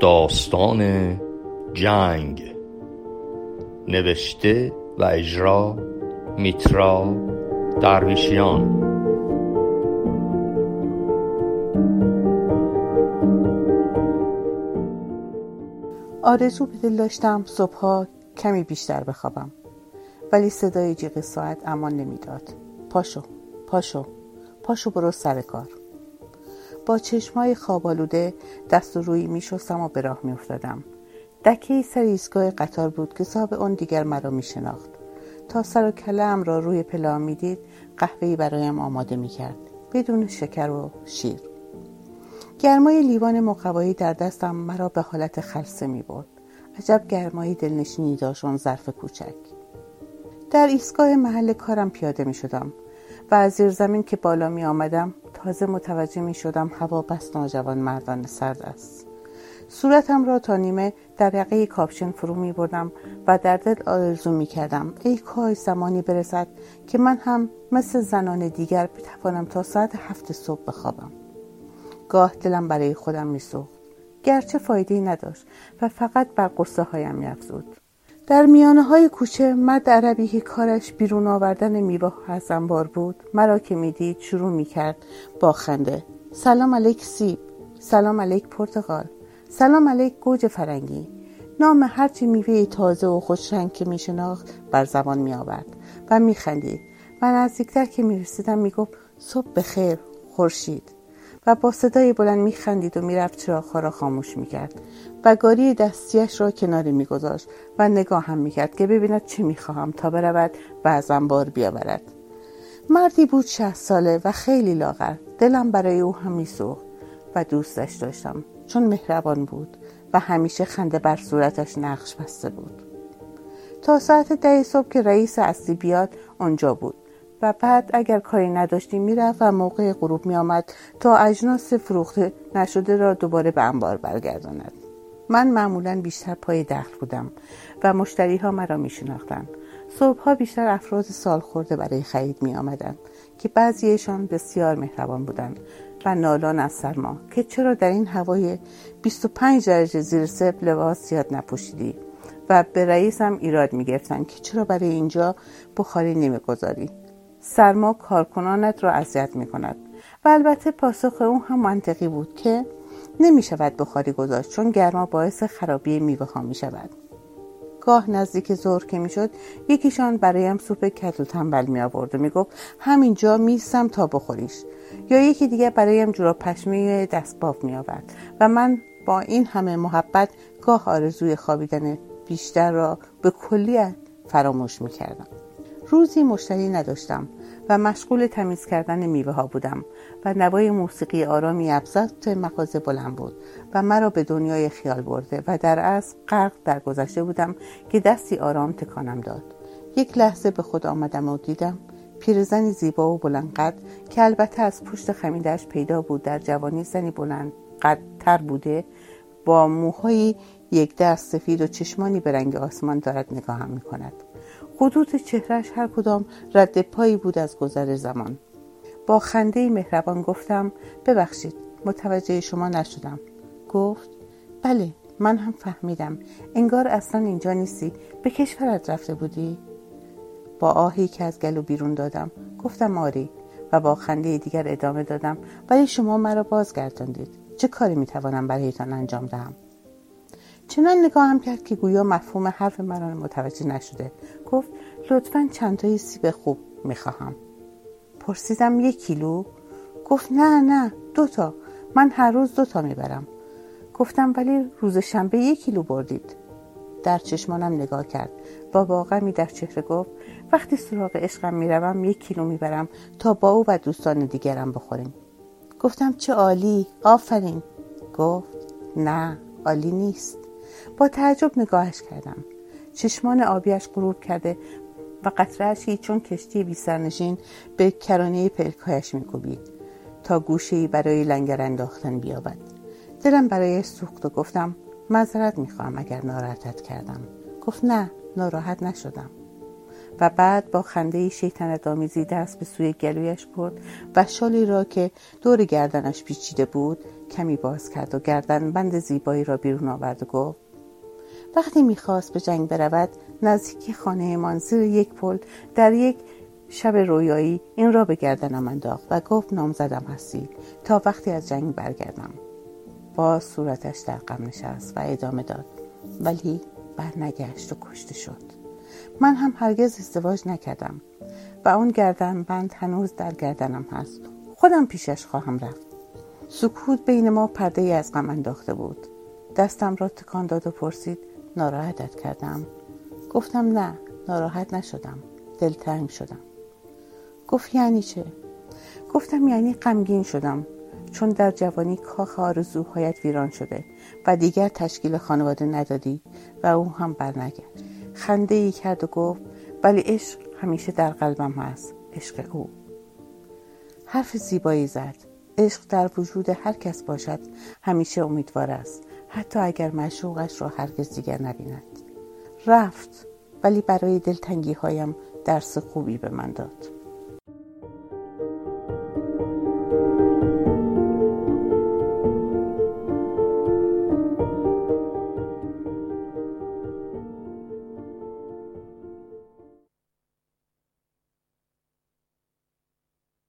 داستان جنگ. نوشته و اجرا میترا درویشیان. آرزو به دل داشتم صبحها کمی بیشتر بخوابم. ولی صدای جیغ ساعت امان نمی‌داد. پاشو پاشو پاشو برو سر کار. با چشمای خوابالوده دست و روی می شستم و به راه می افتادم. دکه سر ایستگاه قطار بود که صاحب اون دیگر مرا می شناخت. تا سر و کلم را روی پلا می دید قهوهی برایم آماده می کرد. بدون شکر و شیر. گرمای لیوان مقوایی در دستم مرا به حالت خلصه می برد. عجب گرمایی دلنشینی داشت ظرف کوچک. در ایستگاه محل کارم پیاده می شدم و از زیر زمین که بالا می آمدم تازه متوجه می شدم هوا بس ناجوان مردان سرد است. صورتم را تا نیمه در یقه کاپشن فرو می بردم و در دل آرزو می کردم ای کاش زمانی برسد که من هم مثل زنان دیگر بتوانم تا ساعت هفت صبح بخوابم. گاه دلم برای خودم می سوخت. گرچه فایده نداشت و فقط بر قصه هایم می افزود. در میانه های کوچه مرد عربی که کارش بیرون آوردن میوه از انبار بود مرا که می‌دید شروع می‌کرد با خنده. سلام علیک سیب. سلام علیک پرتغال سلام علیک گوجه فرنگی. نام هرچی میوه تازه و خوشرنگ که میشناخت بر زبان میآورد و میخندید. و نزدیکتر که می‌رسیدم می‌گفت صبح بخیر خورشید. و با صدای بلند میخندید و می‌رفت چراغها را خاموش می‌کرد. و گاری دستیش را کناری میگذاشت و نگاه هم می‌کرد که ببیند چه می‌خواهم تا برود و از انبار بیاورد. مردی بود شهست ساله و خیلی لاغر. دلم برای او هم میسوخت و دوستش داشتم. چون مهربان بود و همیشه خنده بر صورتش نقش بسته بود. تا ساعت ده صبح که رئیس اصلی بیاد آنجا بود. و بعد اگر کاری نداشتی می‌رفت و موقع غروب میآمد تا اجناس فروخته نشده را دوباره به انبار برگرداند من معمولا بیشتر پای دخل بودم و مشتری ها مرا می شناختن. صبحها بیشتر افراد سال خورده برای خرید می آمدن که بعضیشان بسیار مهربان بودند و نالان از سرما که چرا در این هوای 25 درجه زیر صفر لباس زیاد نپوشیدی و به رئیسم ایراد می گرفتن که چرا برای اینجا بخاری نمی‌گذاری سرما کارکنانت را اذیت می کند و البته پاسخ او هم منطقی بود که نمی شود بخاری گذاشت چون گرما باعث خرابی میوه ها می شود. گاه نزدیک ظهر که می‌شد یکیشان برایم سوپ کتل تنبل می آورد و می گفت همینجا میستم تا بخوریش یا یکی دیگه برایم جورا پشمه دستباف می آورد و من با این همه محبت گاه آرزوی خوابیدن بیشتر را به کلیت فراموش می کردم. روزی مشتری نداشتم و مشغول تمیز کردن میوه ها بودم و نوای موسیقی آرامی ابزات مغازه بلند بود و مرا به دنیای خیال برده و در از غرق در گذشته بودم که دستی آرام تکانم داد یک لحظه به خود آمدم و دیدم پیرزنی زیبا و بلند قد که البته از پشت خمیدهش پیدا بود در جوانی زنی بلند قدتر بوده با موهایی یک دست سفید و چشمانی به رنگ آسمان دارد نگاهم می کند. خطوط چهرش هر کدام رد پایی بود از گذر زمان. با خنده مهربان گفتم ببخشید متوجه شما نشدم. گفت بله من هم فهمیدم. انگار اصلا اینجا نیستی. به کشورت رفته بودی. با آهی که از گلو بیرون دادم گفتم آری و با خنده دیگر ادامه دادم ولی شما مرا بازگرداندید. چه کاری می‌توانم برایتان انجام دهم؟ چنان نگاهم کرد که گویا مفهوم حرف مرا متوجه نشده. گفت لطفا چند تای سیب خوب می‌خواهم. پرسیدم یک کیلو؟ گفت نه نه دوتا من هر روز دوتا می‌برم. گفتم ولی روز شنبه یک کیلو بردید. در چشمانم نگاه کرد. با واقعی در چهره گفت وقتی سراغ عشقم می‌روم یک کیلو می‌برم تا با او و دوستان دیگرم بخوریم. گفتم چه عالی آفرین. گفت نه عالی نیست. با تعجب نگاهش کردم. چشمان آبیش غروب کرده و قطرهشی چون کشتی بی سرنشین به کرانه پلکایش میکوبید تا گوشه برای لنگر انداختن بیابد. دلم برایش سوخت و گفتم معذرت می‌خواهم اگر ناراحتت کردم. گفت نه ناراحت نشدم. و بعد با خنده شیطنت دامیزی دست به سوی گلویش برد و شالی را که دور گردنش پیچیده بود کمی باز کرد و گردن بند زیبایی را بیرون آورد و گفت وقتی می‌خواست به جنگ برود نزدیکی خانهمان زیر یک پل در یک شب رویایی این را به گردنم انداخت و گفت نامزدم هستی تا وقتی از جنگ برگردم. باز صورتش در غم نشست و ادامه داد ولی برنگشت و کشته شد. من هم هرگز ازدواج نکردم و اون گردن بند هنوز در گردنم هست. خودم پیشش خواهم رفت. سکوت بین ما پرده ای از غم انداخته بود. دستم را تکان داد و پرسید ناراحتت کردم؟ گفتم نه ناراحت نشدم دلتنگ شدم. گفت یعنی چه؟ گفتم یعنی غمگین شدم چون در جوانی کاخ آرزوهایت ویران شده و دیگر تشکیل خانواده ندادی و او هم برنگشت. خنده ای کرد و گفت ولی عشق همیشه در قلبم هست عشق او. حرف زیبایی زد. عشق در وجود هر کس باشد همیشه امیدوار است. حتی اگر معشوقش را هرگز دیگر نبیند. رفت ولی برای دلتنگی هایم درس خوبی به من داد.